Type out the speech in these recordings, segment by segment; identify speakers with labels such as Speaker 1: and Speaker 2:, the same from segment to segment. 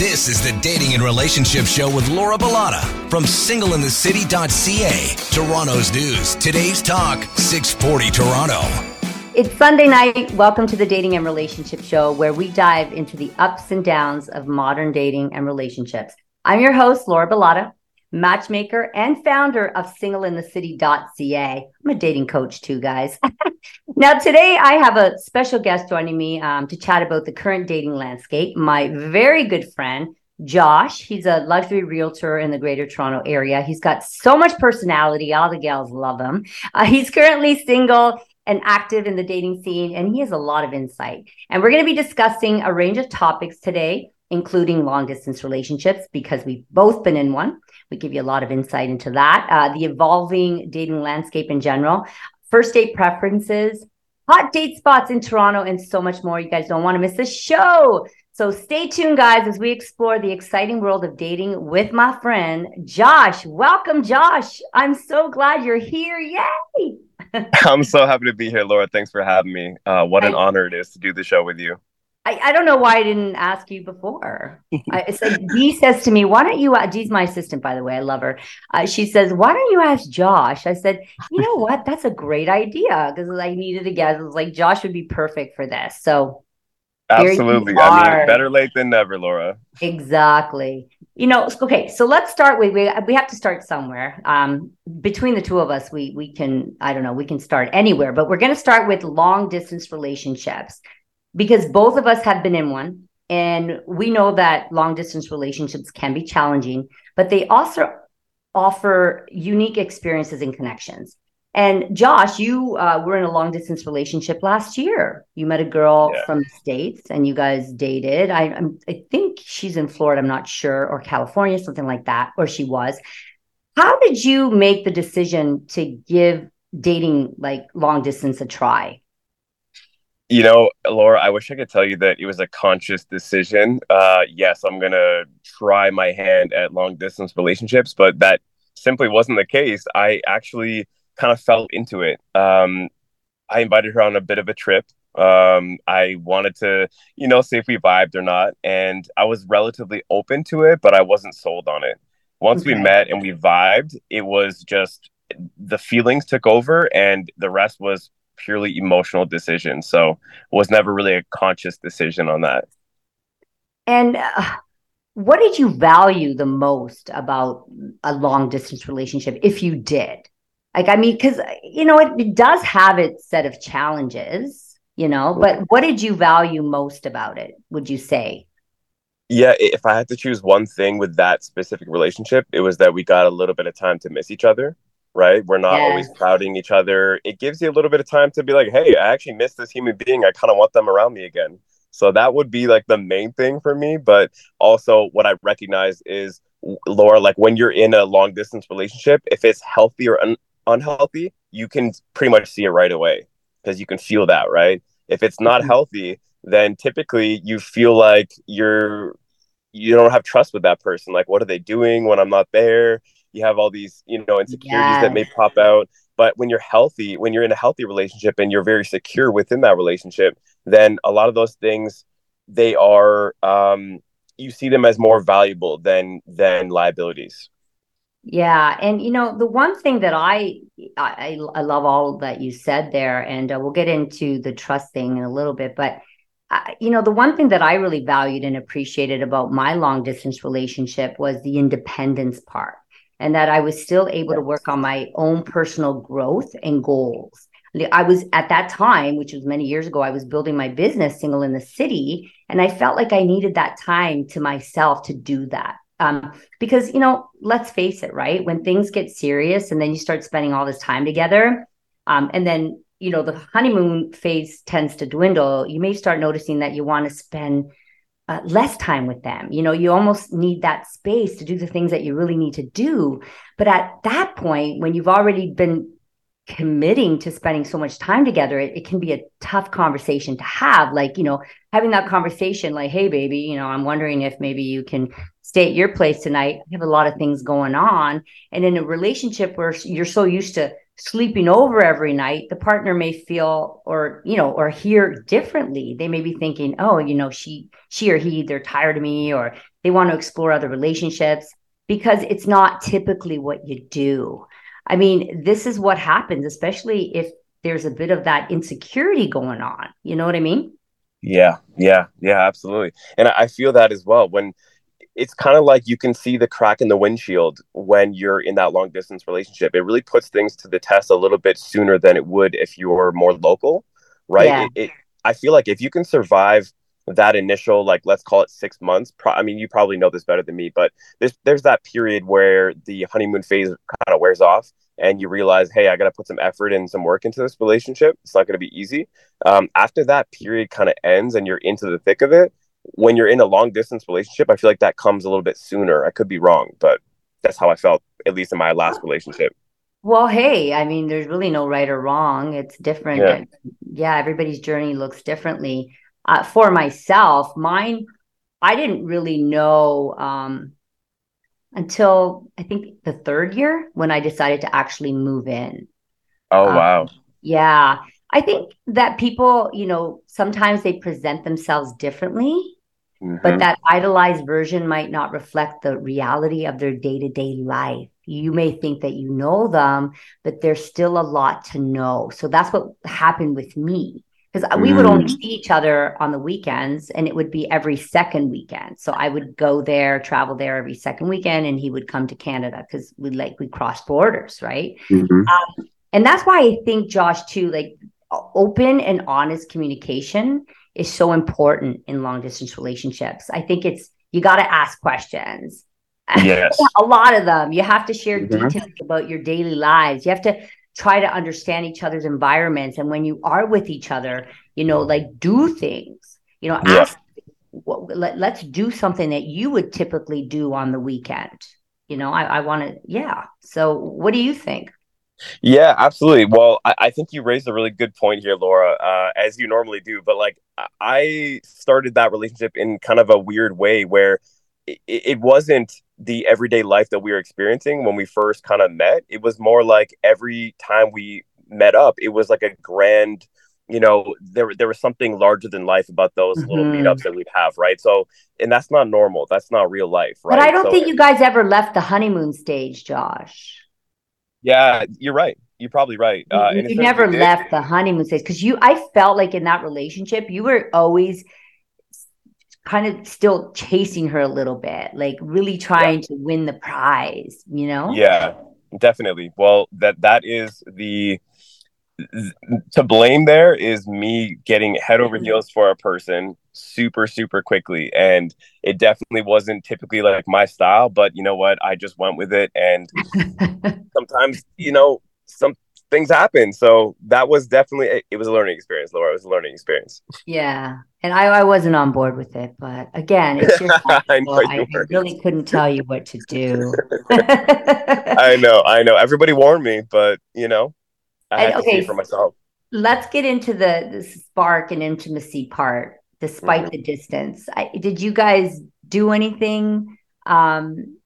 Speaker 1: This is the Dating and Relationship Show with Laura Bilotta from singleinthecity.ca. Toronto's news. Today's talk, 640 Toronto.
Speaker 2: It's Sunday night. Welcome to the Dating and Relationship Show, where we dive into the ups and downs of modern dating and relationships. I'm your host, Laura Bilotta, matchmaker and founder of singleinthecity.ca. I'm a dating coach too, guys. now, today I have a special guest joining me um, to chat about the current dating landscape. My very good friend, Josh. He's a luxury realtor in the greater Toronto area. He's got so much personality. All the gals love him. Uh, he's currently single and active in the dating scene, and he has a lot of insight. And we're going to be discussing a range of topics today, including long distance relationships, because we've both been in one. We give you a lot of insight into that, uh, the evolving dating landscape in general, first date preferences, hot date spots in Toronto, and so much more. You guys don't want to miss the show. So stay tuned, guys, as we explore the exciting world of dating with my friend Josh. Welcome, Josh. I'm so glad you're here. Yay!
Speaker 3: I'm so happy to be here, Laura. Thanks for having me. Uh, what an I, honor it is to do the show with you.
Speaker 2: I, I don't know why I didn't ask you before. I said, Dee says to me, why don't you, Dee's my assistant, by the way. I love her. Uh, she says, why don't you ask Josh? I said, you know what? That's a great idea because I needed a guest. I was like, Josh would be perfect for this. So
Speaker 3: absolutely. I mean, better late than never, Laura.
Speaker 2: Exactly. You know, okay, so let's start with we we have to start somewhere. Um, between the two of us, we we can I don't know, we can start anywhere, but we're going to start with long distance relationships because both of us have been in one and we know that long distance relationships can be challenging but they also offer unique experiences and connections. And josh you uh, were in a long distance relationship last year. You met a girl yeah. from the states and you guys dated. I, I'm, I think she's in florida i'm not sure or california something like that or she was. How did you make the decision to give dating like long distance a try
Speaker 3: you know, Laura, I wish I could tell you that it was a conscious decision. Uh, yes, I'm going to try my hand at long distance relationships, but that simply wasn't the case. I actually kind of fell into it. Um, I invited her on a bit of a trip. Um, I wanted to, you know, see if we vibed or not. And I was relatively open to it, but I wasn't sold on it. Once okay. we met and we vibed, it was just the feelings took over and the rest was purely emotional decision. So it was never really a conscious decision on that.
Speaker 2: And uh, what did you value the most about a long distance relationship, if you did? Like, I mean, because, you know, it, it does have its set of challenges, you know, but what did you value most about it, would you say?
Speaker 3: Yeah, if I had to choose one thing with that specific relationship, it was that we got a little bit of time to miss each other right? We're not always crowding each other. It gives you a little bit of time to be like, hey, I actually miss this human being. I kind of want them around me again. So that would be like the main thing for me. But also, what I recognize is, Laura, like when you're in a long distance relationship, if it's healthy or un- unhealthy, you can pretty much see it right away because you can feel that, right? If it's not mm-hmm. healthy, then typically you feel like you're you don't have trust with that person. Like, what are they doing when I'm not there? You have all these you know insecurities yes. that may pop out. But when you're healthy when you're in a healthy relationship and you're very secure within that relationship then a lot of those things they are um, you see them as more valuable than than liabilities.
Speaker 2: Yeah. And you know the one thing that i i, I love all that you said there and uh, we'll get into the trust thing in a little bit but uh, you know the one thing that i really valued and appreciated about my long distance relationship was the independence part and that I was still able to work on my own personal growth and goals. I was at that time, which was many years ago, I was building my business single in the city. And I felt like I needed that time to myself to do that. Um, because, you know, let's face it, right? When things get serious and then you start spending all this time together, um, and then, you know, the honeymoon phase tends to dwindle, you may start noticing that you want to spend uh, less time with them. You know, you almost need that space to do the things that you really need to do. But at that point, when you've already been committing to spending so much time together, it, it, can be a tough conversation to have. Like, you know, having that conversation, like, hey, baby, you know, I'm wondering if maybe you can stay at your place tonight. I have a lot of things going on. And in a relationship where you're so used to sleeping over every night, the partner may feel or, you know, or hear differently. They may be thinking, oh, you know, she, she or he, they're tired of me or they want to explore other relationships because it's not typically what you do. I mean, this is what happens, especially if there's a bit of that insecurity going on. You know what I mean?
Speaker 3: Yeah, yeah, yeah, absolutely. And I feel that as well. When it's kind of like you can see the crack in the windshield when you're in that long distance relationship. It really puts things to the test a little bit sooner than it would if you were more local, right? Yeah. It, it, I feel like if you can survive that initial, like let's call it six months. Pro- I mean, you probably know this better than me, but there's there's that period where the honeymoon phase kind of wears off, and you realize, hey, I got to put some effort and some work into this relationship. It's not going to be easy. Um, after that period kind of ends, and you're into the thick of it, when you're in a long distance relationship, I feel like that comes a little bit sooner. I could be wrong, but that's how I felt, at least in my last relationship.
Speaker 2: Well, hey, I mean, there's really no right or wrong. It's different. Yeah, yeah everybody's journey looks differently. Uh, for myself, mine, I didn't really know um, until I think the third year when I decided to actually move in.
Speaker 3: Oh, um, wow.
Speaker 2: Yeah. I think that people, you know, sometimes they present themselves differently, mm-hmm. but that idolized version might not reflect the reality of their day to day life. You may think that you know them, but there's still a lot to know. So that's what happened with me because mm. we would only mm. see each other on the weekends and it would be every second weekend. So I would go there, travel there every second weekend, and he would come to Canada because we like we cross borders, right? Mm-hmm. Um, and that's why I think Josh too, like open and honest communication is so important in long distance relationships. I think it's you got to ask questions.
Speaker 3: Yes.
Speaker 2: a lot of them. You have to share mm-hmm. details about your daily lives. You have to try to understand each other's environments and when you are with each other, you know, like do things. You know, yeah. ask what, let, let's do something that you would typically do on the weekend. You know, I, I want to, yeah. So, what do you think?
Speaker 3: Yeah, absolutely. Well, I, I, think you raised a really good point here, Laura, uh, as you normally do. But like, I started that relationship in kind of a weird way where it, it wasn't the everyday life that we were experiencing when we first kind of met. It was more like every time we met up, it was like a grand, you know, there there was something larger than life about those mm-hmm. little meetups that we'd have, right? So, and that's not normal. That's not real life, right?
Speaker 2: But I don't
Speaker 3: so,
Speaker 2: think you guys ever left the honeymoon stage, Josh.
Speaker 3: Yeah, you're right. You're probably right.
Speaker 2: Uh, you, you never left the honeymoon stage because you. I felt like in that relationship, you were always kind of still chasing her a little bit, like really trying yeah. to win the prize. You know?
Speaker 3: Yeah, definitely. Well, that that is the to blame there is me getting head over mm-hmm. heels for a person super super quickly and it definitely wasn't typically like my style but you know what? I just went with it and sometimes you know some things happen. So that was definitely it was a learning experience laura. It was a learning experience.
Speaker 2: Yeah and i, I wasn't on board with it but again it's your I, know I, I really couldn't tell you what to do.
Speaker 3: I know i know. Everybody warned me but you know I had okay, to see for myself.
Speaker 2: Let's get into the, the spark and intimacy part, despite mm-hmm. the distance. I, did you guys do anything um,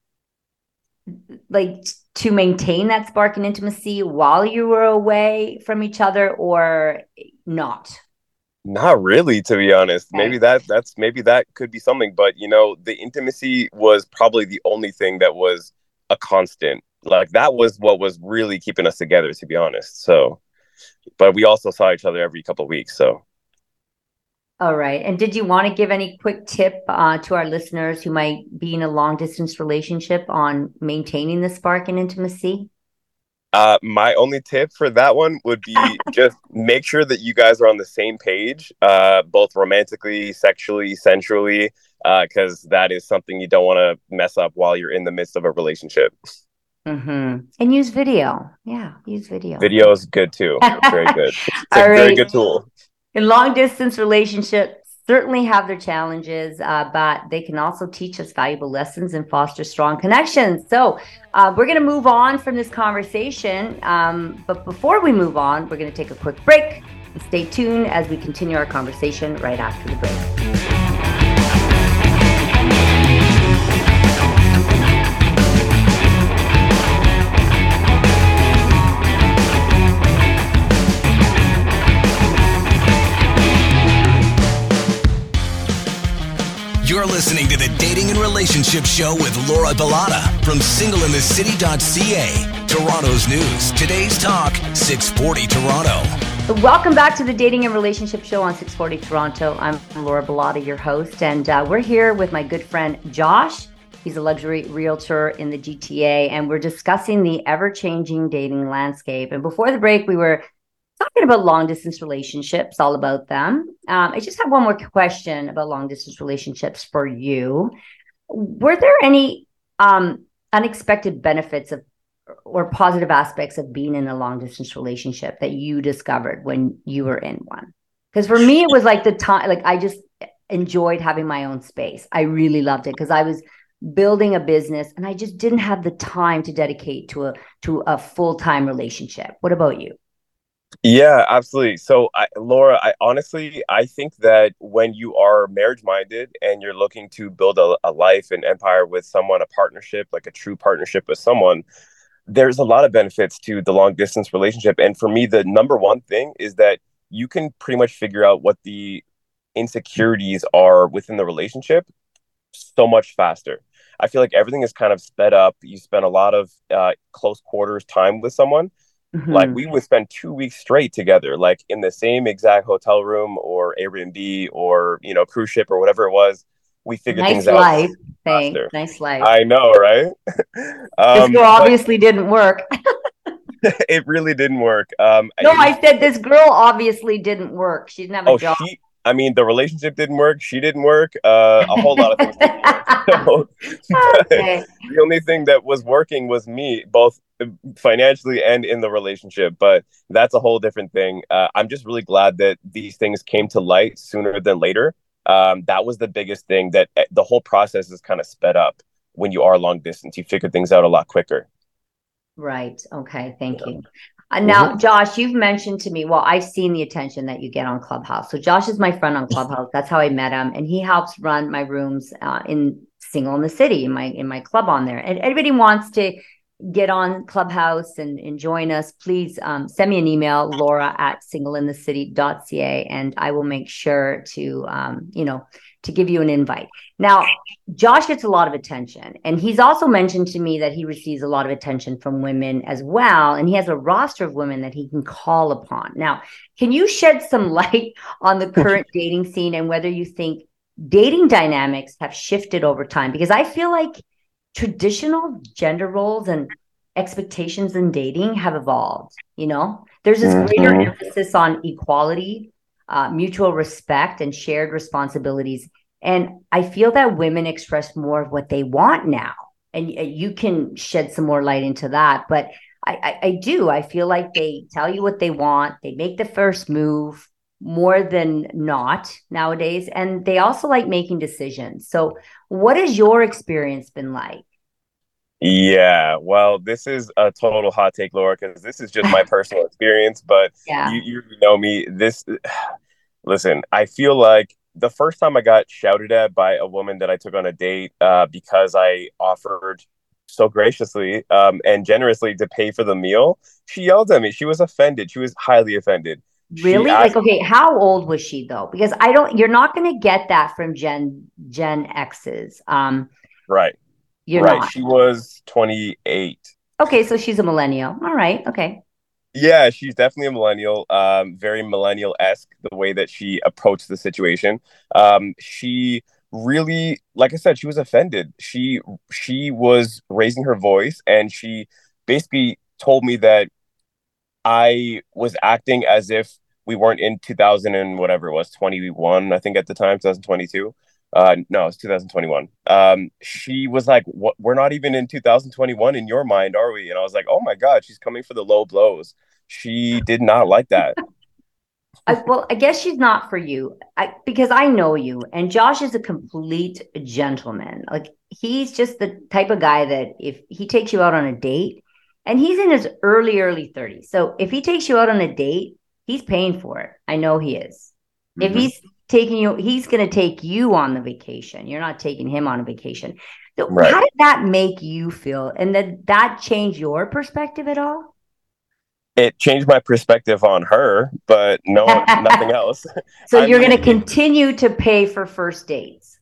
Speaker 2: like to maintain that spark and intimacy while you were away from each other, or not?
Speaker 3: Not really, to be honest. Okay. Maybe that that's maybe that could be something, but you know, the intimacy was probably the only thing that was a constant like that was what was really keeping us together to be honest so but we also saw each other every couple of weeks so
Speaker 2: all right and did you want to give any quick tip uh, to our listeners who might be in a long distance relationship on maintaining the spark and intimacy
Speaker 3: uh, my only tip for that one would be just make sure that you guys are on the same page, uh, both romantically, sexually, sensually, because uh, that is something you don't want to mess up while you're in the midst of a relationship.
Speaker 2: Mm-hmm. And use video. Yeah, use video.
Speaker 3: Video is good too. very good. It's a right. very good tool.
Speaker 2: In long distance relationships, certainly have their challenges, uh, but they can also teach us valuable lessons and foster strong connections. So, uh, we're going to move on from this conversation. Um, but before we move on, we're going to take a quick break stay tuned as we continue our conversation right after the break.
Speaker 1: You're listening to the Dating and Relationship Show with Laura Bilotta from singleinthecity.ca. Toronto's news. Today's talk, 640 Toronto.
Speaker 2: Welcome back to the Dating and Relationship Show on 640 Toronto. I'm Laura Bilotta, your host, and uh, we're here with my good friend Josh. He's a luxury realtor in the GTA, and we're discussing the ever changing dating landscape. And before the break, we were talking about long distance relationships, all about them. Um, I just have one more question about long distance relationships for you. Were there any um, unexpected benefits of or positive aspects of being in a long distance relationship that you discovered when you were in one? Because for me, it was like the time, like I just enjoyed having my own space. I really loved it because I was building a business and I just didn't have the time to dedicate to a to a full-time relationship. What about you?
Speaker 3: Yeah, absolutely. So, I, Laura, I honestly, I think that when you are marriage minded and you're looking to build a, a life and empire with someone, a partnership, like a true partnership with someone, there's a lot of benefits to the long distance relationship. And for me, the number one thing is that you can pretty much figure out what the insecurities are within the relationship so much faster. I feel like everything is kind of sped up. You spend a lot of uh, close quarters time with someone Mm-hmm. Like we would spend two weeks straight together, like in the same exact hotel room or Airbnb or you know cruise ship or whatever it was. We figured things out.
Speaker 2: nice
Speaker 3: things
Speaker 2: life. out. Thanks. Nice life.
Speaker 3: I know, right?
Speaker 2: um, this girl obviously didn't work.
Speaker 3: it really didn't work. Um,
Speaker 2: no, I, I, said this girl obviously didn't work. She didn't have a oh, job.
Speaker 3: She, I mean, the relationship didn't work. She didn't work. Uh, a whole lot of things. So, okay. the only thing that was working was me, both financially and in the relationship. But that's a whole different thing. Uh, I'm just really glad that these things came to light sooner than later. Um, that was the biggest thing that eh, the whole process is kind of sped up when you are long distance. You figure things out a lot quicker.
Speaker 2: Right. Okay. Thank yeah. you. Uh, now, mm-hmm. Josh, you've mentioned to me, well, I've seen the attention that you get on Clubhouse. So, Josh is my friend on Clubhouse. That's how I met him. And he helps run my rooms uh, in Single in the City, in my in my club on there. And anybody wants to get on Clubhouse and, and join us, please um, send me an email, laura at singleinthecity.ca, and I will make sure to, um, you know, to give you an invite. Now, Josh gets a lot of attention, and he's also mentioned to me that he receives a lot of attention from women as well, and he has a roster of women that he can call upon. Now, can you shed some light on the current dating scene and whether you think dating dynamics have shifted over time? Because I feel like – traditional gender roles and expectations in dating have evolved. You know, there's this mm-hmm. greater emphasis on equality, uh, mutual respect, and shared responsibilities. And I feel that women express more of what they want now. And uh, you can shed some more light into that. But I, I, I do. I feel like they tell you what they want, they make the first move more than not nowadays. And they also like making decisions. So, what has your experience been like?
Speaker 3: Yeah, well, this is a total hot take, Laura, because this is just my personal experience. But yeah. you, you know me. This, listen, I feel like the first time I got shouted at by a woman that I took on a date uh, because I offered so graciously um, and generously to pay for the meal, she yelled at me. She was offended. She was highly offended.
Speaker 2: Really? Asked, like, okay, how old was she though? Because I don't. You're not going to get that from Gen Gen X's. Um,
Speaker 3: right. You're right. Not. She was 28.
Speaker 2: Okay, so she's a millennial. All right. Okay.
Speaker 3: Yeah, she's definitely a millennial. Um, very millennial esque the way that she approached the situation. Um, she really, like I said, she was offended. She she was raising her voice, and she basically told me that I was acting as if we weren't in 2000 and whatever it was, 21, I think at the time, 2022 uh no it's 2021 um she was like what we're not even in 2021 in your mind are we? And i was like oh my god she's coming for the low blows. She did not like that.
Speaker 2: I, well i guess she's not for you. I, because i know you and josh is a complete gentleman. Like he's just the type of guy that if he takes you out on a date and he's in his early early 30s so if he takes you out on a date he's paying for it. I know he is. Mm-hmm. if he's taking you he's going to take you on the vacation. You're not taking him on a vacation. So right. how did that make you feel? And did that change your perspective at all?
Speaker 3: It changed my perspective on her but no nothing else.
Speaker 2: So you're going to continue to pay for first dates?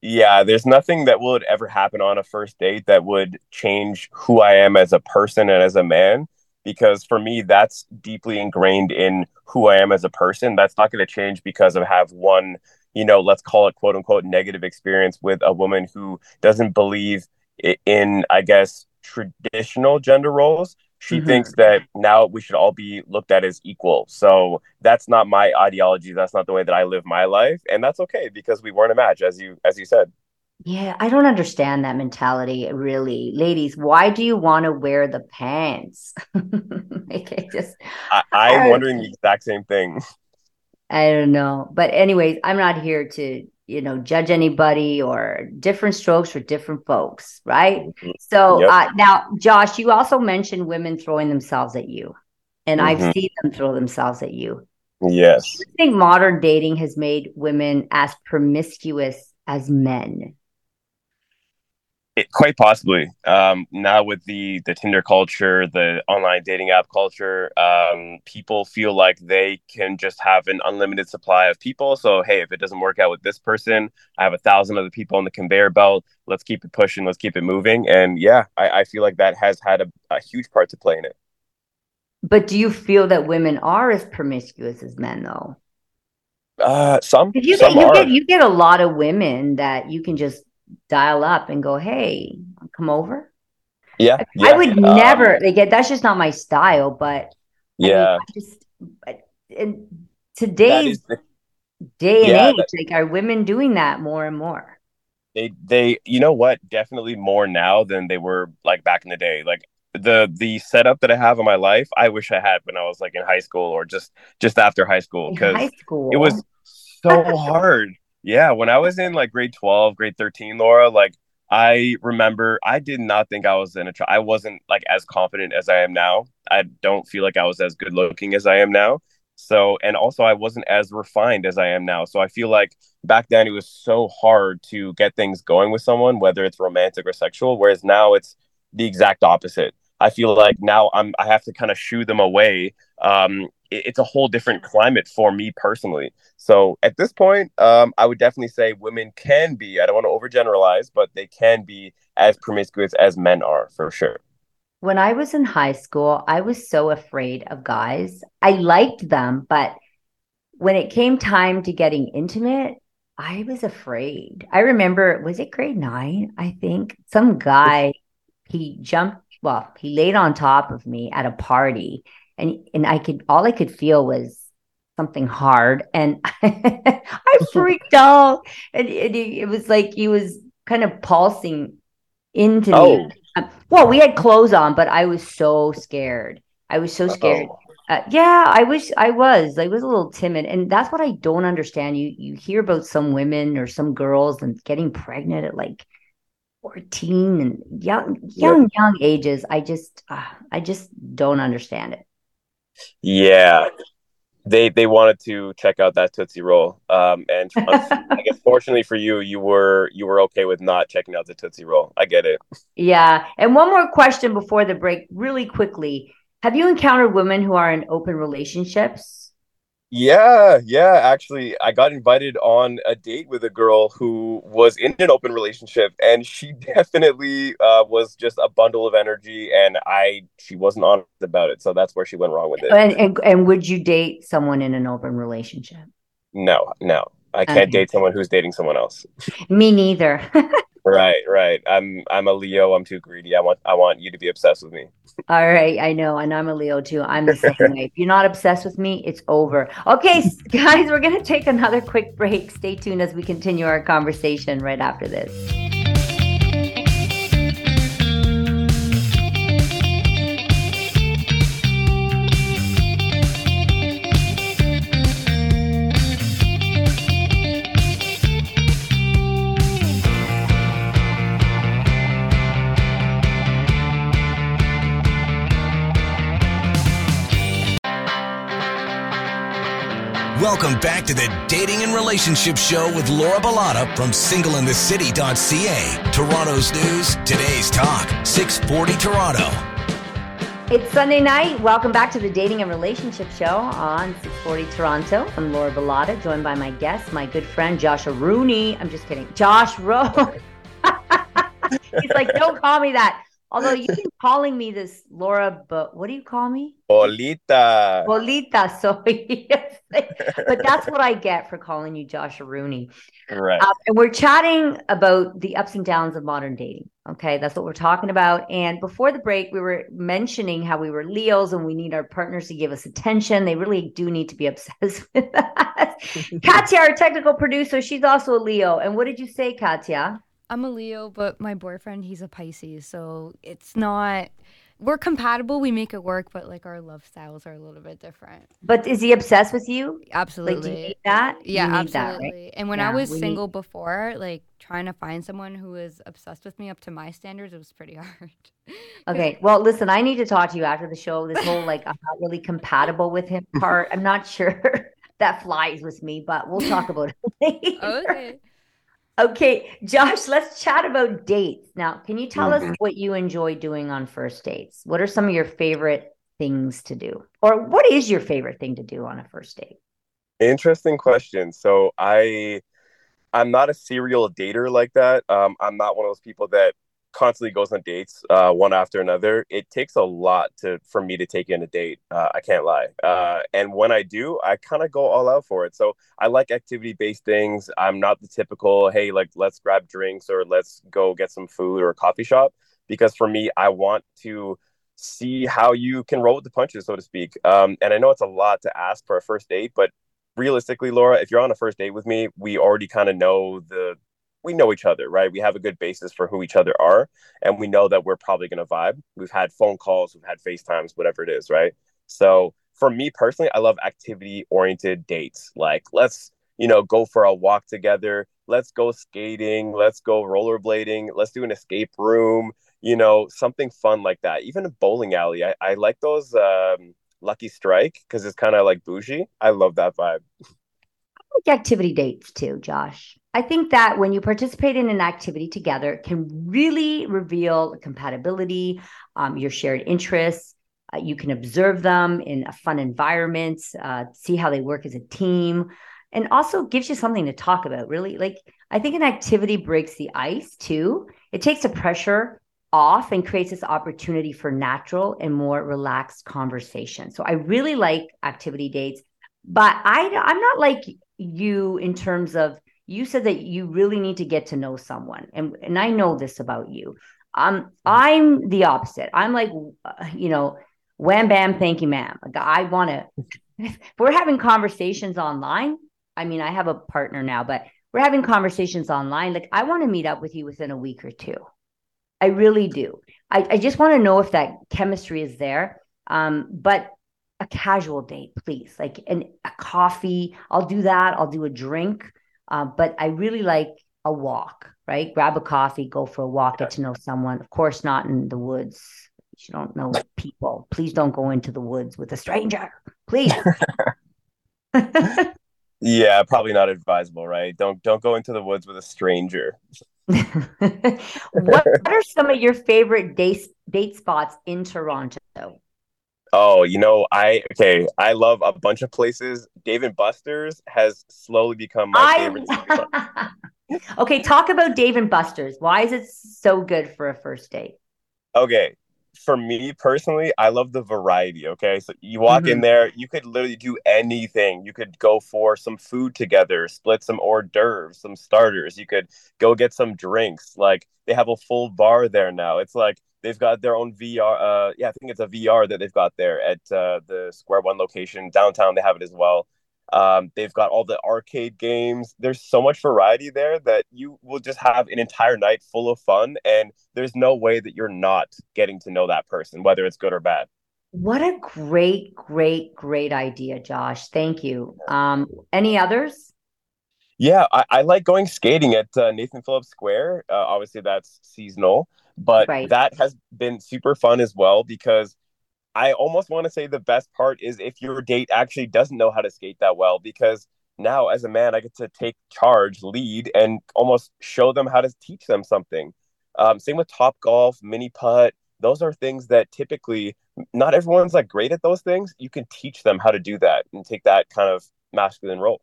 Speaker 3: Yeah, there's nothing that would ever happen on a first date that would change who I am as a person and as a man. Because for me, that's deeply ingrained in who I am as a person. That's not going to change because of have one, you know, let's call it quote unquote negative experience with a woman who doesn't believe in, I guess, traditional gender roles she mm-hmm. thinks that now we should all be looked at as equal. So that's not my ideology. That's not the way that I live my life, and that's okay because we weren't a match, as you as you said.
Speaker 2: Yeah, I don't understand that mentality, really, ladies. Why do you want to wear the pants?
Speaker 3: like, I just, I, am wondering the exact same thing.
Speaker 2: I don't know, but anyways, I'm not here to you know judge anybody or different strokes for different folks right mm-hmm. so yep. uh, now josh you also mentioned women throwing themselves at you and mm-hmm. i've seen them throw themselves at you
Speaker 3: yes
Speaker 2: i think modern dating has made women as promiscuous as men
Speaker 3: it, quite possibly. Um, now with the the Tinder culture, the online dating app culture, um, people feel like they can just have an unlimited supply of people. So hey, if it doesn't work out with this person, I have a thousand other people on the conveyor belt. Let's keep it pushing. Let's keep it moving. And yeah, I, I feel like that has had a, a huge part to play in it.
Speaker 2: But do you feel that women are as promiscuous as men, though?
Speaker 3: Uh, some.
Speaker 2: You,
Speaker 3: some
Speaker 2: get, you get you get a lot of women that you can just dial up and go, hey, come over.
Speaker 3: Yeah.
Speaker 2: yeah. I would um, never like that's just not my style, but
Speaker 3: yeah. I mean,
Speaker 2: just in today's the, day and yeah, age, that, like are women doing that more and more?
Speaker 3: They they you know what? Definitely more now than they were like back in the day. Like the the setup that I have in my life, I wish I had when I was like in high school or just just after high school because it was so hard yeah, when I was in like grade 12, grade 13, Laura, like I remember I did not think I was in a I wasn't like as confident as I am now. I don't feel like I was as good looking as I am now. So, and also I wasn't as refined as I am now. So I feel like back then it was so hard to get things going with someone, whether it's romantic or sexual, whereas now it's the exact opposite. I feel like now I'm I have to kind of shoo them away um, it's a whole different climate for me personally. So at this point, um, I would definitely say women can be. I don't want to overgeneralize, but they can be as promiscuous as men are for sure.
Speaker 2: When I was in high school, I was so afraid of guys. I liked them, but when it came time to getting intimate, I was afraid. I remember, was it grade nine? I think some guy, he jumped, well, he laid on top of me at a party and and I could all I could feel was something hard, and I freaked out, and, and it, it, was like he was kind of pulsing into oh. me. Um, well, we had clothes on, but I was so scared. I was so scared. Uh, yeah, I wish I was. I was a little timid, and that's what I don't understand. You you hear about some women or some girls and getting pregnant at like 14 and young young yeah. young ages i just uh, i just don't understand it
Speaker 3: yeah, they they wanted to check out that Tootsie Roll, um, and I guess fortunately for you, you were you were okay with not checking out the Tootsie Roll. I get it.
Speaker 2: Yeah, and one more question before the break, really quickly: Have you encountered women who are in open relationships?
Speaker 3: Yeah, yeah. Actually, I got invited on a date with a girl who was in an open relationship, and she definitely uh, was just a bundle of energy, and I she wasn't honest about it, so that's where she went wrong with it.
Speaker 2: And and, and would you date someone in an open relationship?
Speaker 3: No, no, I can't okay. date someone who's dating someone else.
Speaker 2: Me neither.
Speaker 3: right, right. I'm I'm a Leo. I'm too greedy. I want I want you to be obsessed with me.
Speaker 2: All right, I know, and I'm a Leo too. I'm the same way. If you're not obsessed with me, it's over. Okay, guys, we're gonna take another quick break. Stay tuned as we continue our conversation right after this.
Speaker 1: Welcome back to the Dating and Relationship Show with Laura Bilotta from singleinthecity.ca. Toronto's news, today's talk, 640 Toronto.
Speaker 2: It's Sunday night. Welcome back to the Dating and Relationship Show on 640 Toronto. I'm Laura Bilotta, joined by my guest, my good friend Joshua Rooney. I'm just kidding. Josh Rose. He's like, don't call me that. Although you keep calling me this Laura, but what do you call me?
Speaker 3: Bolita.
Speaker 2: Bolita. So but that's what I get for calling you Joshua Rooney.
Speaker 3: Right.
Speaker 2: Um, and we're chatting about the ups and downs of modern dating. Okay, that's what we're talking about. And before the break, we were mentioning how we were Leos and we need our partners to give us attention. They really do need to be obsessed with us. Katya, our technical producer, she's also a Leo. And what did you say, Katya?
Speaker 4: I'm a Leo, but my boyfriend, he's a Pisces. So it's not, we're compatible. We make it work, but like our love styles are a little bit different.
Speaker 2: But is he obsessed with you?
Speaker 4: Absolutely.
Speaker 2: Like, do you need that?
Speaker 4: Yeah, absolutely.
Speaker 2: that, right?
Speaker 4: And when
Speaker 2: Yeah,
Speaker 4: I was
Speaker 2: we
Speaker 4: single before, like trying to find someone who was obsessed with me up to my standards, it was pretty hard.
Speaker 2: Okay. Well, listen, I need to talk to you after the show. This whole like I'm not really compatible with him part. I'm not sure that flies with me, but we'll talk about it later.
Speaker 4: okay.
Speaker 2: Okay, Josh, let's chat about dates. Now, can you tell us what you enjoy doing on first dates? What are some of your favorite things to do? Or what is your favorite thing to do on a first date?
Speaker 3: Interesting question. So I I'm not a serial dater like that. Um, I'm not one of those people that constantly goes on dates uh, one after another. It takes a lot to for me to take in a date. Uh, I can't lie. Uh, and when I do, I kind of go all out for it. So I like activity based things. I'm not the typical hey like let's grab drinks or let's go get some food or a coffee shop because for me I want to see how you can roll with the punches so to speak. Um, and I know it's a lot to ask for a first date, but realistically, Laura, if you're on a first date with me, we already kind of know the we know each other, right? We have a good basis for who each other are, and we know that we're probably going to vibe. We've had phone calls, we've had FaceTimes, whatever it is, right? So for me personally, I love activity oriented dates. Like let's you know go for a walk together, let's go skating, let's go rollerblading, let's do an escape room, you know, something fun like that. Even a bowling alley, I, I like those. Um, Lucky Strike because it's kind of like bougie. I love that vibe.
Speaker 2: like activity dates too, Josh. I think that when you participate in an activity together, it can really reveal compatibility, um, your shared interests. Uh, you can observe them in a fun environment, uh, see how they work as a team, and also gives you something to talk about. Really, like I think an activity breaks the ice too. It takes the pressure off and creates this opportunity for natural and more relaxed conversation. So I really like activity dates, but I I'm not like you in terms of you said that you really need to get to know someone and and I know this about you. Um I'm the opposite. I'm like uh, you know wham bam thank you ma'am. Like I want to we're having conversations online. I mean I have a partner now but we're having conversations online like I want to meet up with you within a week or two. I really do. I, I just want to know if that chemistry is there. Um, but casual date, please, like an, a coffee. I'll do that. I'll do a drink. Uh, but I really like a walk, right? Grab a coffee, go for a walk, get to know someone. Of course, not in the woods. You don't know people. Please don't go into the woods with a stranger. Please.
Speaker 3: Yeah, probably not advisable, right? Don't don't go into the woods with a stranger.
Speaker 2: what are some of your favorite date date spots in Toronto?
Speaker 3: Oh, you know, I okay, I love a bunch of places. Dave and Buster's has slowly become my favorite.
Speaker 2: Okay, talk about Dave and Buster's. Why is it so good for a first date?
Speaker 3: Okay, for me personally, I love the variety. Okay, so you walk in
Speaker 2: Mhm.
Speaker 3: there, you could literally do anything. You could go for some food together, split some hors d'oeuvres, some starters. You could go get some drinks. Like they have a full bar there now. It's like they've got their own VR. Uh, yeah, I think it's a VR that they've got there at uh, the Square One location downtown. They have it as well. Um, they've got all the arcade games. There's so much variety there that you will just have an entire night full of fun, and there's no way that you're not getting to know that person, whether it's good or bad.
Speaker 2: What a great, great, great idea, Josh. Thank you. Um, any others?
Speaker 3: Yeah, I, I like going skating at uh, Nathan Phillips Square. Uh, obviously, that's seasonal, but
Speaker 2: Right.
Speaker 3: that has been super fun as well because I almost want to say the best part is if your date actually doesn't know how to skate that well, because now as a man, I get to take charge, lead, and almost show them how to teach them something. Um, same with Top Golf, Mini Putt. those are things that typically not everyone's like great at those things. You can teach them how to do that and take that kind of masculine role.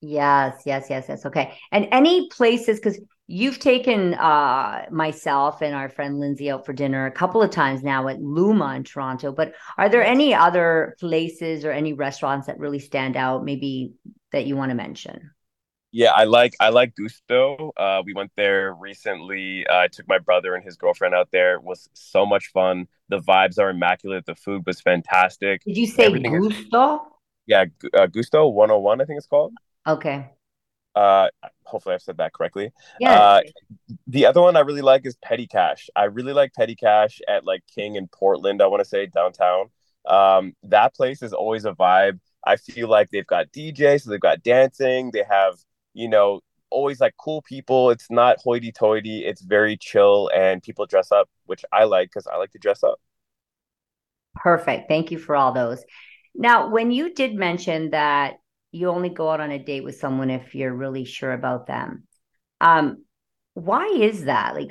Speaker 2: Yes, yes, yes, yes. Okay. And any places, because you've taken uh, myself and our friend Lindsay out for dinner a couple of times now at Luma in Toronto, but are there any other places or any restaurants that really stand out, maybe that you want to mention?
Speaker 3: Yeah, I like I like Gusto. Uh, we went there recently. Uh, I took my brother and his girlfriend out there. It was so much fun. The vibes are immaculate. The food was fantastic.
Speaker 2: Did you say Everything Gusto? Is,
Speaker 3: yeah, uh, Gusto 101, I think it's called.
Speaker 2: Okay.
Speaker 3: Uh, hopefully I've said that correctly. Yeah. Uh, the other one I really like is Petty Cash. I really like Petty Cash at like King in Portland. I want to say downtown. Um, that place is always a vibe. I feel like they've got DJs, so they've got dancing. They have, you know, always like cool people. It's not hoity-toity. It's very chill, and people dress up, which I like because I like to dress up.
Speaker 2: Perfect. Thank you for all those. Now, when you did mention that you only go out on a date with someone if you're really sure about them. Um, why is that? Like,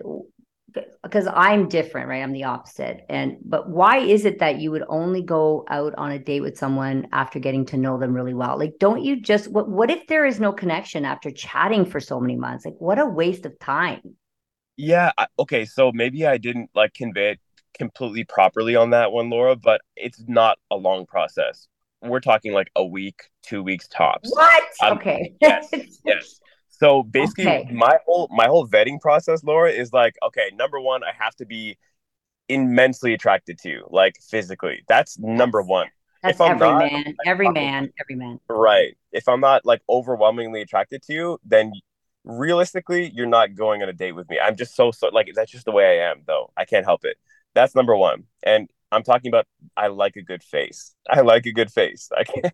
Speaker 2: because I'm different, right? I'm the opposite. And but why is it that you would only go out on a date with someone after getting to know them really well? Like, don't you just what what if there is no connection after chatting for so many months? Like, what a waste of time.
Speaker 3: Yeah. Okay. So maybe I didn't like convey it completely properly on that one, Laura, but it's not a long process we're talking like a week, two weeks tops.
Speaker 2: What? Um, okay.
Speaker 3: yes. Yes. So basically, okay. my whole my whole vetting process, Laura, is like, okay, number one, I have to be immensely attracted to you, like physically. That's number one.
Speaker 2: That's every not, man, every man, every man.
Speaker 3: Right. If I'm not like overwhelmingly attracted to you, then realistically, you're not going on a date with me. I'm just so so like that's just the way I am, though. I can't help it. That's number one. And I'm talking about I like a good face. I like a good face. I can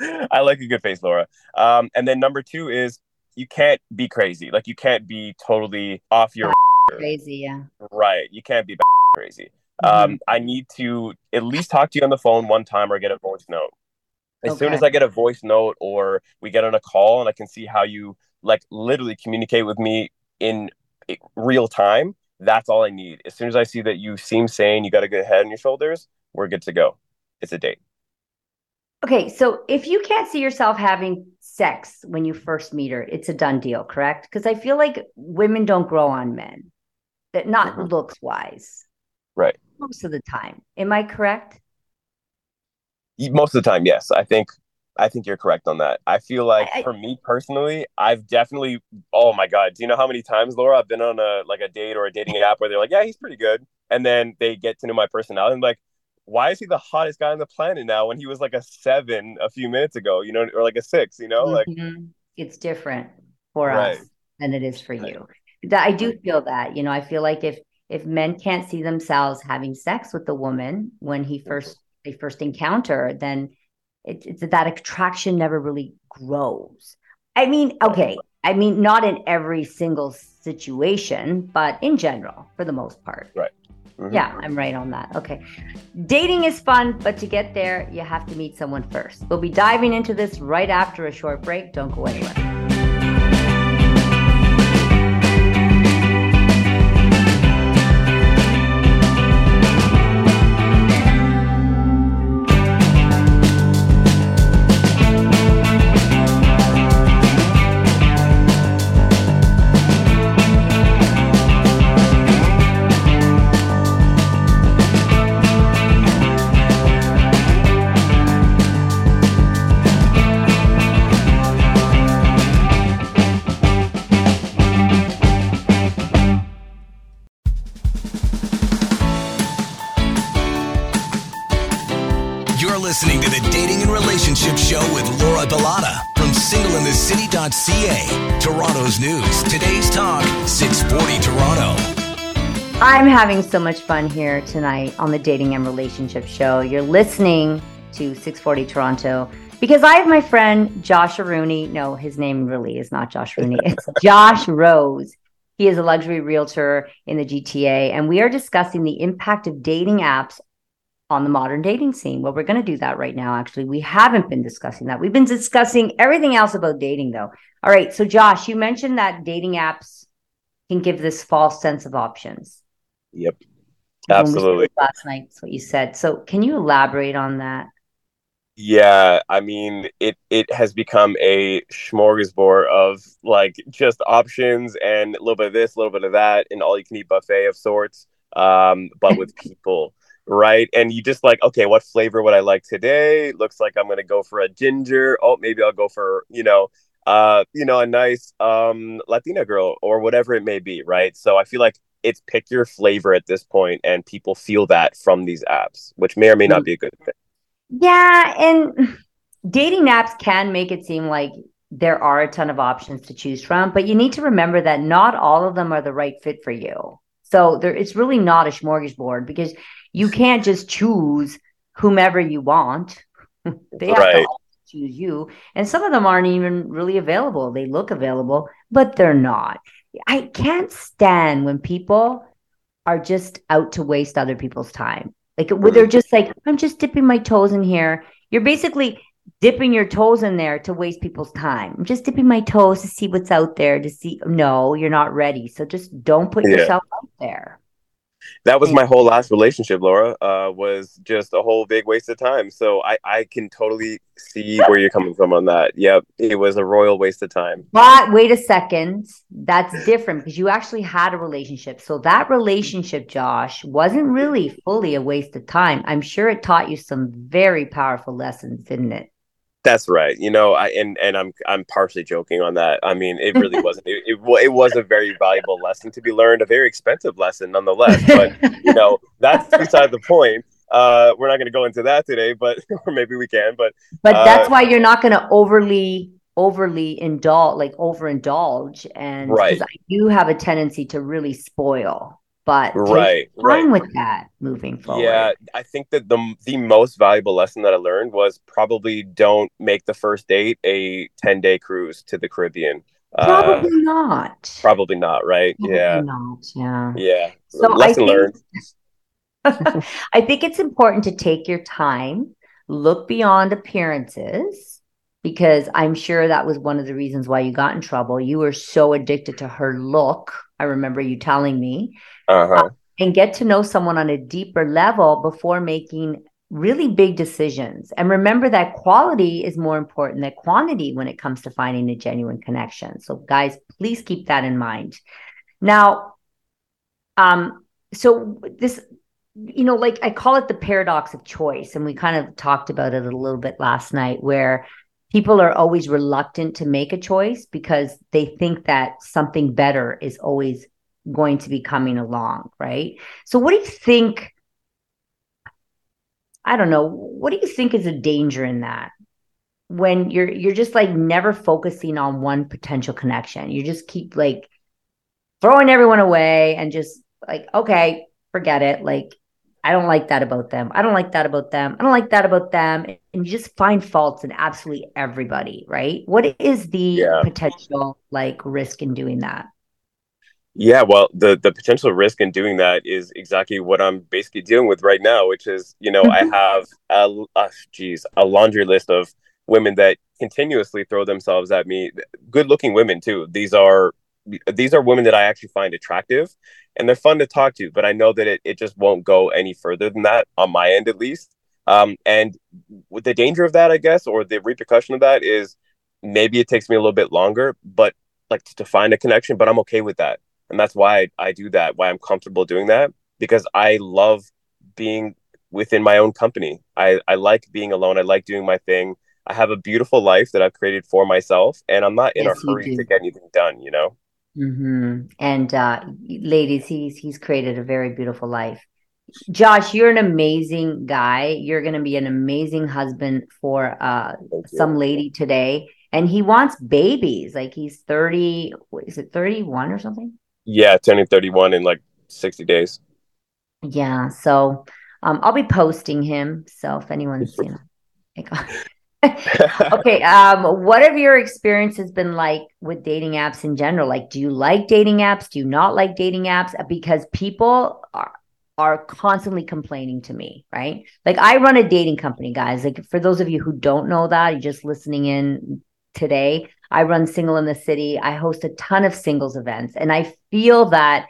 Speaker 3: I like a good face, Laura. Um, and then number two is you can't be crazy. Like you can't be totally off your
Speaker 2: crazy, yeah.
Speaker 3: Right. You can't be crazy. Mm-hmm. Um, I need to at least talk to you on the phone one time or get a voice note. As okay. soon as I get a voice note or we get on a call and I can see how you like literally communicate with me in real time, that's all I need. As soon as I see that you seem sane, you got a good head on your shoulders, we're good to go. It's a date.
Speaker 2: Okay, so if you can't see yourself having sex when you first meet her, it's a done deal, correct? Because I feel like women don't grow on men, that not mm-hmm. looks wise.
Speaker 3: Right.
Speaker 2: Most of the time. Am I correct?
Speaker 3: Most of the time, yes. I think I think you're correct on that. I feel like I, for me personally, I've definitely oh my god, do you know how many times, Laura, I've been on a like a date or a dating app where they're like, Yeah, he's pretty good. And then they get to know my personality and like, why is he the hottest guy on the planet now when he was like a seven a few minutes ago, you know, or like a six, you know? Like mm-hmm.
Speaker 2: it's different for right. us than it is for right. you. That I do feel that, you know, I feel like if if men can't see themselves having sex with the woman when he first they first encounter, then it, it's that attraction never really grows. I mean, okay, I mean, not in every single situation, but in general, for the most part.
Speaker 3: Right. Mm-hmm.
Speaker 2: Yeah, I'm right on that. Okay. Dating is fun, but to get there, you have to meet someone first. We'll be diving into this right after a short break. Don't go anywhere.
Speaker 1: Ca. Toronto's news. Today's talk, 640 Toronto.
Speaker 2: I'm having so much fun here tonight on the Dating and Relationship Show. You're listening to 640 Toronto because I have my friend Josh Rooney. No, his name really is not Josh Rooney. It's Josh Rose. He is a luxury realtor in the GTA, and we are discussing the impact of dating apps on the modern dating scene. Well, we're going to do that right now. Actually, we haven't been discussing that. We've been discussing everything else about dating, though. All right. So, Josh, you mentioned that dating apps can give this false sense of options.
Speaker 3: Yep. Absolutely.
Speaker 2: Last night, that's what you said. So, can you elaborate on that?
Speaker 3: Yeah, I mean, it it has become a smorgasbord of like just options and a little bit of this, a little bit of that, and all you can eat buffet of sorts. Um, but with people, right? And you just like, okay, what flavor would I like today? Looks like I'm gonna go for a ginger. Oh, maybe I'll go for you know, uh, you know, a nice um Latina girl or whatever it may be, right? So I feel like it's pick your flavor at this point, and people feel that from these apps, which may or may not be a good thing.
Speaker 2: Yeah, and dating apps can make it seem like there are a ton of options to choose from, but you need to remember that not all of them are the right fit for you. So there, it's really not a smorgasbord because you can't just choose whomever you want. they have right. to choose you, and some of them aren't even really available. They look available, but they're not. I can't stand when people are just out to waste other people's time. Like where they're mm. just like, I'm just dipping my toes in here. You're basically dipping your toes in there to waste people's time. I'm just dipping my toes to see what's out there to see. No, you're not ready. So just don't put yeah. yourself out there
Speaker 3: that was my whole last relationship laura uh, was just a whole big waste of time. So I, I can totally see where you're coming from on that. Yep it was a royal waste of time.
Speaker 2: But wait a second that's different because you actually had a relationship. So that relationship josh wasn't really fully a waste of time. I'm sure it taught you some very powerful lessons didn't it
Speaker 3: that's right. You know, I and and I'm I'm partially joking on that. I mean, it really wasn't. It, it, it was a very valuable lesson to be learned, a very expensive lesson nonetheless. But you know, that's beside the point. Uh, we're not going to go into that today, but or maybe we can. But
Speaker 2: but uh, that's why you're not going to overly overly indulge, like overindulge, and
Speaker 3: right.
Speaker 2: I do have a tendency to really spoil but
Speaker 3: right, right.
Speaker 2: with that moving forward.
Speaker 3: Yeah, I think that the the most valuable lesson that I learned was probably don't make the first date a ten day cruise to the Caribbean.
Speaker 2: Probably uh, not.
Speaker 3: Probably not. Right?
Speaker 2: Probably
Speaker 3: yeah.
Speaker 2: Not. Yeah.
Speaker 3: Yeah.
Speaker 2: So lesson I think, learned. I think it's important to take your time, look beyond appearances, because I'm sure that was one of the reasons why you got in trouble. You were so addicted to her look. I remember you telling me
Speaker 3: uh-huh. uh,
Speaker 2: and get to know someone on a deeper level before making really big decisions. And remember that quality is more important than quantity when it comes to finding a genuine connection. So, guys, please keep that in mind. Now, um, so this, you know, like I call it the paradox of choice, and we kind of talked about it a little bit last night, where people are always reluctant to make a choice because they think that something better is always going to be coming along, right? So, what do you think? I don't know. What do you think is a danger in that? When you're you're just like never focusing on one potential connection. You just keep like throwing everyone away and just like, okay, forget it. Like, I don't like that about them. I don't like that about them. I don't like that about them. And you just find faults in absolutely everybody, right? What is the yeah. potential like risk in doing that?
Speaker 3: Yeah, well, the the potential risk in doing that is exactly what I'm basically dealing with right now, which is, you know, I mm-hmm. have a, a geez, a laundry list of women that continuously throw themselves at me. Good looking women too. These are these are women that I actually find attractive and they're fun to talk to, but I know that it, it just won't go any further than that on my end at least. Um, and with the danger of that, I guess, or the repercussion of that is maybe it takes me a little bit longer, but like to, to find a connection, but I'm okay with that. And that's why I, I do that why i'm comfortable doing that because i love being within my own company. I i like being alone. I like doing my thing. I have a beautiful life that i've created for myself and i'm not in yes, a hurry to get anything done you know
Speaker 2: mm-hmm. and uh ladies he's he's created a very beautiful life Josh, you're an amazing guy. You're going to be an amazing husband for uh, some lady today. And he wants babies. Like he's 30, is it 31 or something?
Speaker 3: Yeah, turning 31 in like 60 days.
Speaker 2: Yeah. So um, I'll be posting him. So if anyone's, you know, okay. Um, what have your experiences been like with dating apps in general? Like, do you like dating apps? Do you not like dating apps? Because people are are constantly complaining to me, right? Like I run a dating company, guys. Like for those of you who don't know that, you're just listening in today. I run Single in the City. I host a ton of singles events. And I feel that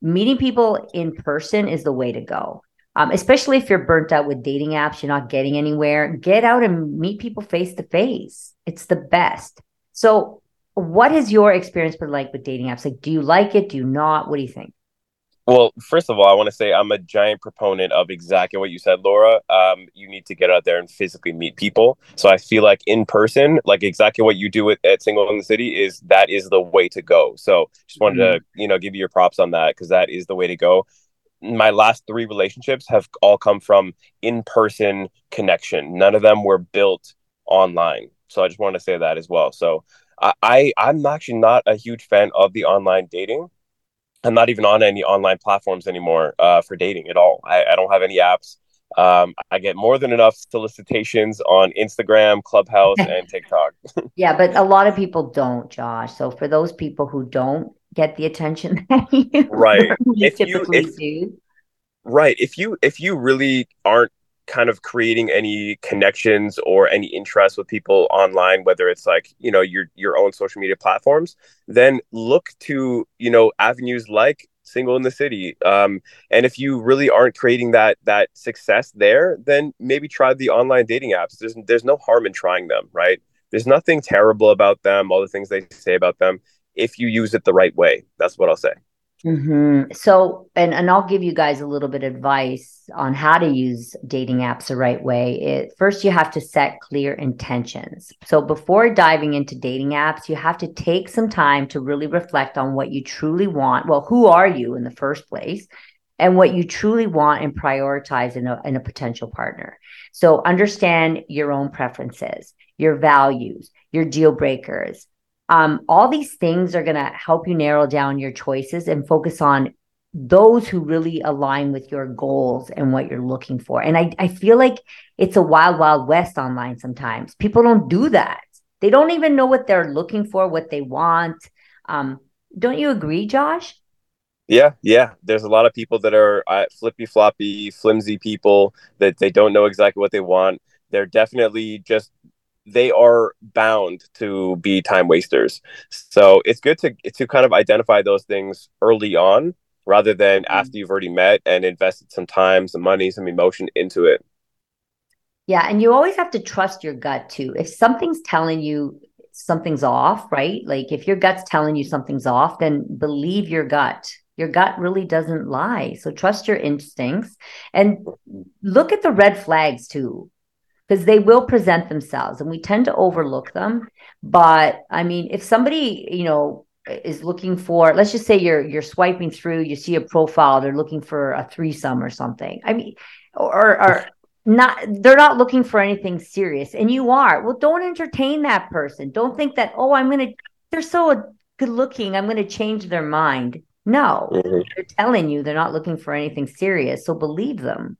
Speaker 2: meeting people in person is the way to go. Um, especially if you're burnt out with dating apps, you're not getting anywhere. Get out and meet people face to face. It's the best. So, what has your experience been like with dating apps? Like, do you like it? Do you not? What do you think?
Speaker 3: Well, first of all, I want to say I'm a giant proponent of exactly what you said, Laura. Um, you need to get out there and physically meet people. So I feel like in person, like exactly what you do at, at Single in the City, is that is the way to go. So just wanted mm-hmm. to you know give you your props on that because that is the way to go. My last three relationships have all come from in person connection. None of them were built online. So I just want to say that as well. So I, I I'm actually not a huge fan of the online dating. I'm not even on any online platforms anymore uh, for dating at all. I, I don't have any apps. Um, I get more than enough solicitations on Instagram, Clubhouse, and TikTok.
Speaker 2: yeah, but a lot of people don't, Josh. So for those people who don't get the attention that you
Speaker 3: right,
Speaker 2: if typically you, if, do,
Speaker 3: right, if you if you really aren't kind of creating any connections or any interest with people online whether it's like you know your your own social media platforms then look to you know avenues like single in the city. Um, and if you really aren't creating that that success there then maybe try the online dating apps. There's there's no harm in trying them right? There's nothing terrible about them all the things they say about them if you use it the right way that's what i'll say
Speaker 2: Mm-hmm. So, and and I'll give you guys a little bit of advice on how to use dating apps the right way. It, first, you have to set clear intentions. So, before diving into dating apps, you have to take some time to really reflect on what you truly want. Well, who are you in the first place? And what you truly want and prioritize in a, in a potential partner. So, understand your own preferences, your values, your deal breakers, um, all these things are going to help you narrow down your choices and focus on those who really align with your goals and what you're looking for. And I, I feel like it's a wild, wild west online sometimes. People don't do that. They don't even know what they're looking for, what they want. Um, don't you agree, Josh?
Speaker 3: Yeah, yeah. There's a lot of people that are uh, flippy floppy, flimsy people that they don't know exactly what they want. They're definitely just they are bound to be time wasters. So it's good to to kind of identify those things early on rather than mm-hmm. after you've already met and invested some time, some money, some emotion into it.
Speaker 2: Yeah, and you always have to trust your gut too. If something's telling you something's off, right? Like if your gut's telling you something's off, then believe your gut. Your gut really doesn't lie. So trust your instincts and look at the red flags too because they will present themselves and we tend to overlook them. But i mean if somebody you know is looking for let's just say you're you're swiping through you see a profile they're looking for a threesome or something. I mean or or not they're not looking for anything serious and you are. Well don't entertain that person. Don't think that oh i'm gonna they're so good looking i'm gonna change their mind. No. Mm-hmm. they're telling you they're not looking for anything serious so believe them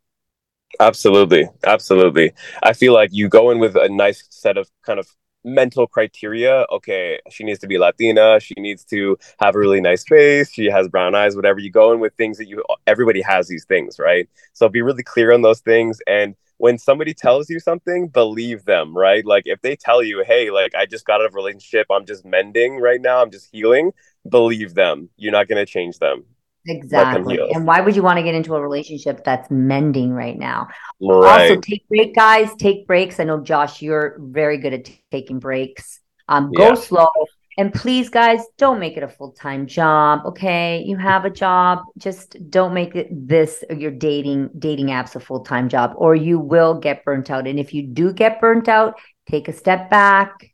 Speaker 3: Absolutely. Absolutely. I feel like you go in with a nice set of kind of mental criteria. Okay, she needs to be Latina. She needs to have a really nice face. She has brown eyes, whatever. You go in with things that you, everybody has these things, right? So be really clear on those things. And when somebody tells you something, believe them, right? Like if they tell you, hey, like I just got out of a relationship, I'm just mending right now, I'm just healing, believe them. You're not going to change them.
Speaker 2: Exactly. And why would you want to get into a relationship that's mending right now? Right. Also, take break, guys. Take breaks. I know, Josh, you're very good at t- taking breaks. Um, go yeah. slow. And please, guys, don't make it a full time job. Okay, you have a job. Just don't make it this your dating dating apps a full time job, or you will get burnt out. And if you do get burnt out, take a step back.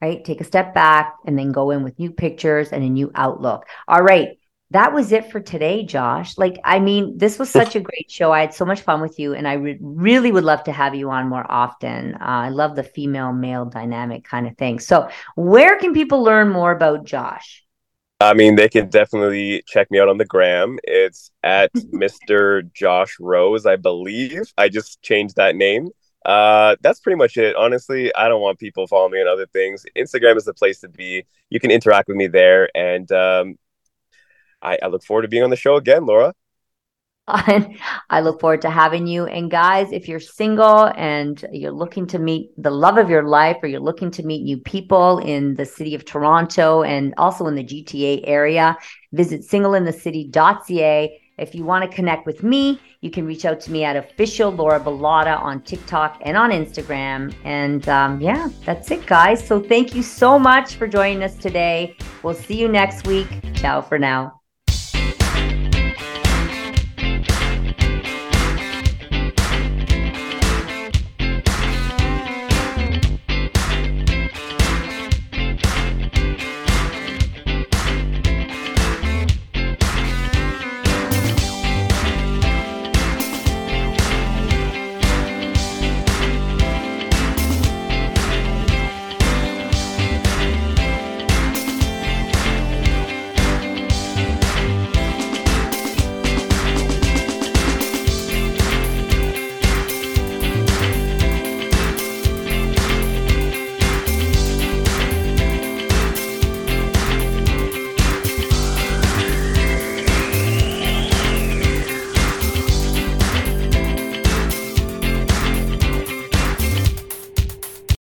Speaker 2: Right, take a step back, and then go in with new pictures and a new outlook. All right that was it for today, Josh. Like, I mean, this was such a great show. I had so much fun with you, and I re- really would love to have you on more often. Uh, I love the female male dynamic kind of thing. So, where can people learn more about Josh?
Speaker 3: I mean, they can definitely check me out on the gram. It's at Mr. Josh Rose, I believe. I just changed that name. Uh, that's pretty much it. Honestly, I don't want people following me on other things. Instagram is the place to be. You can interact with me there, and um, I, I look forward to being on the show again, Laura.
Speaker 2: I look forward to having you. And guys, if you're single and you're looking to meet the love of your life or you're looking to meet new people in the city of Toronto and also in the GTA area, visit singleinthecity.ca. If you want to connect with me, you can reach out to me at official Laura Bilotta on TikTok and on Instagram. And um, yeah, that's it, guys. So thank you so much for joining us today. We'll see you next week. Ciao for now.